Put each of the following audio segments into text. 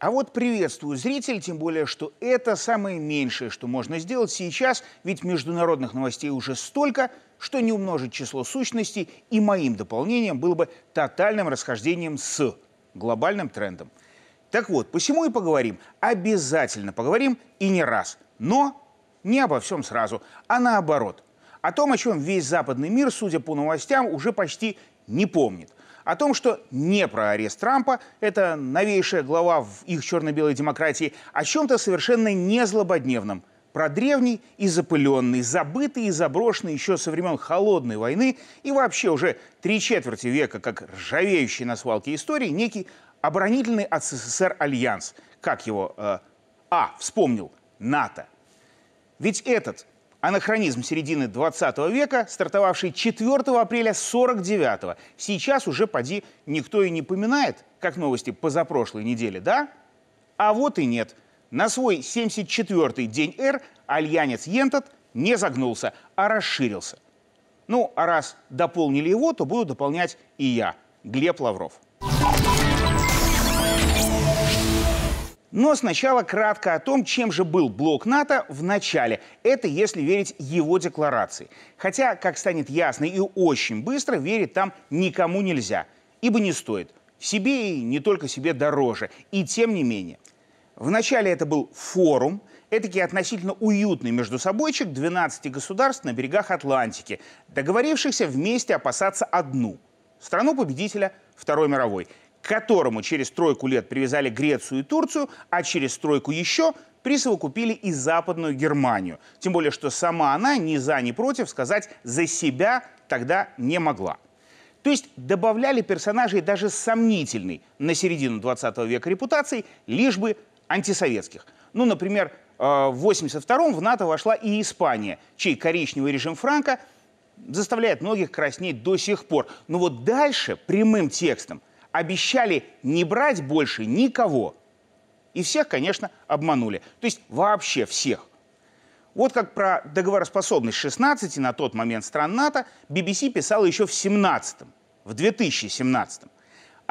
А вот приветствую зрителей, тем более, что это самое меньшее, что можно сделать сейчас, ведь международных новостей уже столько, что не умножить число сущностей и моим дополнением было бы тотальным расхождением с глобальным трендом. Так вот, посему и поговорим. Обязательно поговорим и не раз. Но не обо всем сразу, а наоборот. О том, о чем весь западный мир, судя по новостям, уже почти не помнит о том, что не про арест Трампа, это новейшая глава в их черно-белой демократии, о чем-то совершенно не злободневном, про древний и запыленный, забытый и заброшенный еще со времен Холодной войны и вообще уже три четверти века, как ржавеющий на свалке истории, некий оборонительный от СССР альянс. Как его? Э, а, вспомнил, НАТО. Ведь этот Анахронизм середины 20 века, стартовавший 4 апреля 49 Сейчас уже, поди, никто и не поминает, как новости позапрошлой недели, да? А вот и нет. На свой 74-й день Р альянец Ентот не загнулся, а расширился. Ну, а раз дополнили его, то буду дополнять и я, Глеб Лавров. Но сначала кратко о том, чем же был блок НАТО в начале. Это если верить его декларации. Хотя, как станет ясно и очень быстро, верить там никому нельзя. Ибо не стоит. Себе и не только себе дороже. И тем не менее. Вначале это был форум, этакий относительно уютный между собойчик 12 государств на берегах Атлантики, договорившихся вместе опасаться одну – страну-победителя Второй мировой – к которому через тройку лет привязали Грецию и Турцию, а через тройку еще присовокупили и Западную Германию. Тем более, что сама она ни за, ни против сказать за себя тогда не могла. То есть добавляли персонажей даже сомнительной на середину 20 века репутацией, лишь бы антисоветских. Ну, например, э, в 82-м в НАТО вошла и Испания, чей коричневый режим Франка заставляет многих краснеть до сих пор. Но вот дальше прямым текстом обещали не брать больше никого. И всех, конечно, обманули. То есть вообще всех. Вот как про договороспособность 16 на тот момент стран НАТО BBC писала еще в 17 в 2017 -м.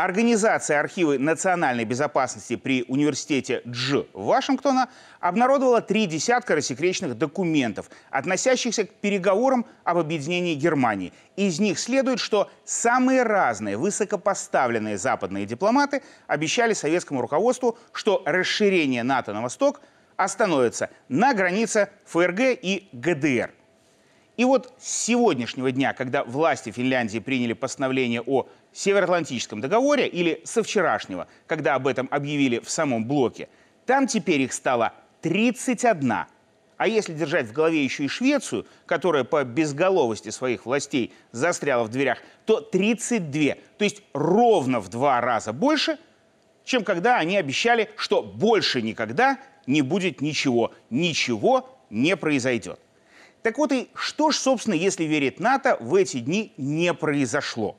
Организация архивы национальной безопасности при университете Дж Вашингтона обнародовала три десятка рассекреченных документов, относящихся к переговорам об объединении Германии. Из них следует, что самые разные высокопоставленные западные дипломаты обещали советскому руководству, что расширение НАТО на восток остановится на границе ФРГ и ГДР. И вот с сегодняшнего дня, когда власти Финляндии приняли постановление о Североатлантическом договоре, или со вчерашнего, когда об этом объявили в самом блоке, там теперь их стало 31. А если держать в голове еще и Швецию, которая по безголовости своих властей застряла в дверях, то 32. То есть ровно в два раза больше, чем когда они обещали, что больше никогда не будет ничего. Ничего не произойдет. Так вот и что ж, собственно, если верить НАТО, в эти дни не произошло?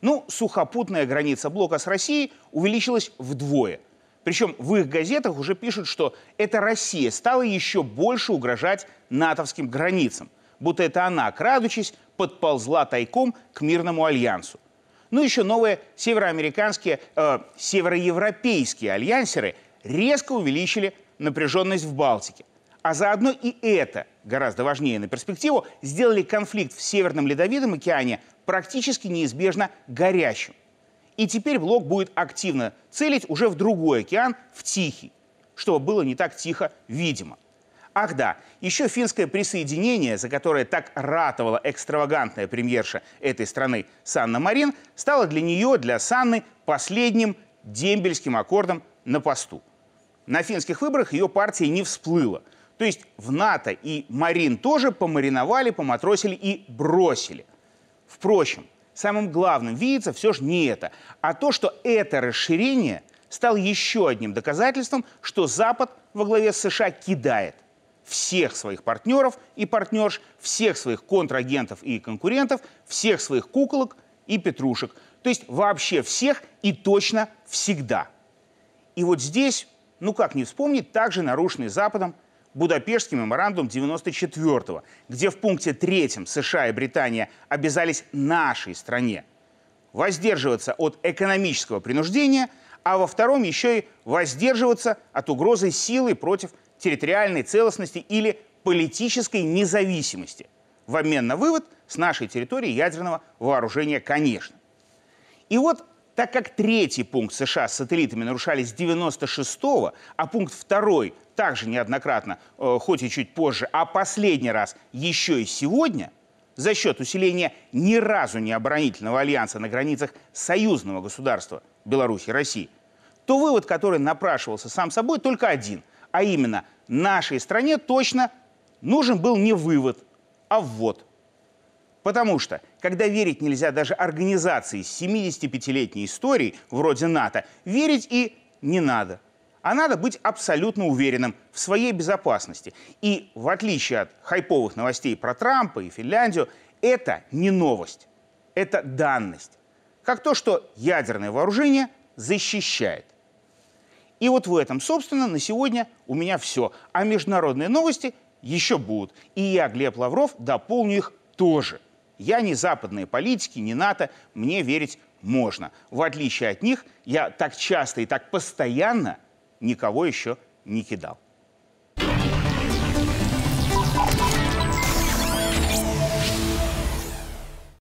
Ну, сухопутная граница блока с Россией увеличилась вдвое. Причем в их газетах уже пишут, что эта Россия стала еще больше угрожать натовским границам. Будто это она, крадучись, подползла тайком к мирному альянсу. Ну, еще новые североамериканские, э, североевропейские альянсеры резко увеличили напряженность в Балтике. А заодно и это, гораздо важнее на перспективу, сделали конфликт в Северном Ледовитом океане практически неизбежно горячим. И теперь блок будет активно целить уже в другой океан, в Тихий, чтобы было не так тихо видимо. Ах да, еще финское присоединение, за которое так ратовала экстравагантная премьерша этой страны Санна Марин, стало для нее, для Санны, последним дембельским аккордом на посту. На финских выборах ее партия не всплыла. То есть в НАТО и Марин тоже помариновали, поматросили и бросили – Впрочем, самым главным видится все же не это, а то, что это расширение стало еще одним доказательством, что Запад во главе с США кидает всех своих партнеров и партнерш, всех своих контрагентов и конкурентов, всех своих куколок и петрушек. То есть вообще всех и точно всегда. И вот здесь, ну как не вспомнить, также нарушенный Западом Будапештский меморандум 94-го, где в пункте третьем США и Британия обязались нашей стране воздерживаться от экономического принуждения, а во втором еще и воздерживаться от угрозы силы против территориальной целостности или политической независимости. В обмен на вывод с нашей территории ядерного вооружения, конечно. И вот так как третий пункт США с сателлитами нарушали с 96-го, а пункт второй также неоднократно, э, хоть и чуть позже, а последний раз еще и сегодня, за счет усиления ни разу не оборонительного альянса на границах союзного государства Беларуси и России, то вывод, который напрашивался сам собой, только один, а именно нашей стране точно нужен был не вывод, а ввод. Потому что, когда верить нельзя даже организации с 75-летней историей, вроде НАТО, верить и не надо. А надо быть абсолютно уверенным в своей безопасности. И в отличие от хайповых новостей про Трампа и Финляндию, это не новость, это данность. Как то, что ядерное вооружение защищает. И вот в этом, собственно, на сегодня у меня все. А международные новости еще будут. И я, Глеб Лавров, дополню их тоже. Я не западные политики, не НАТО, мне верить можно. В отличие от них, я так часто и так постоянно никого еще не кидал.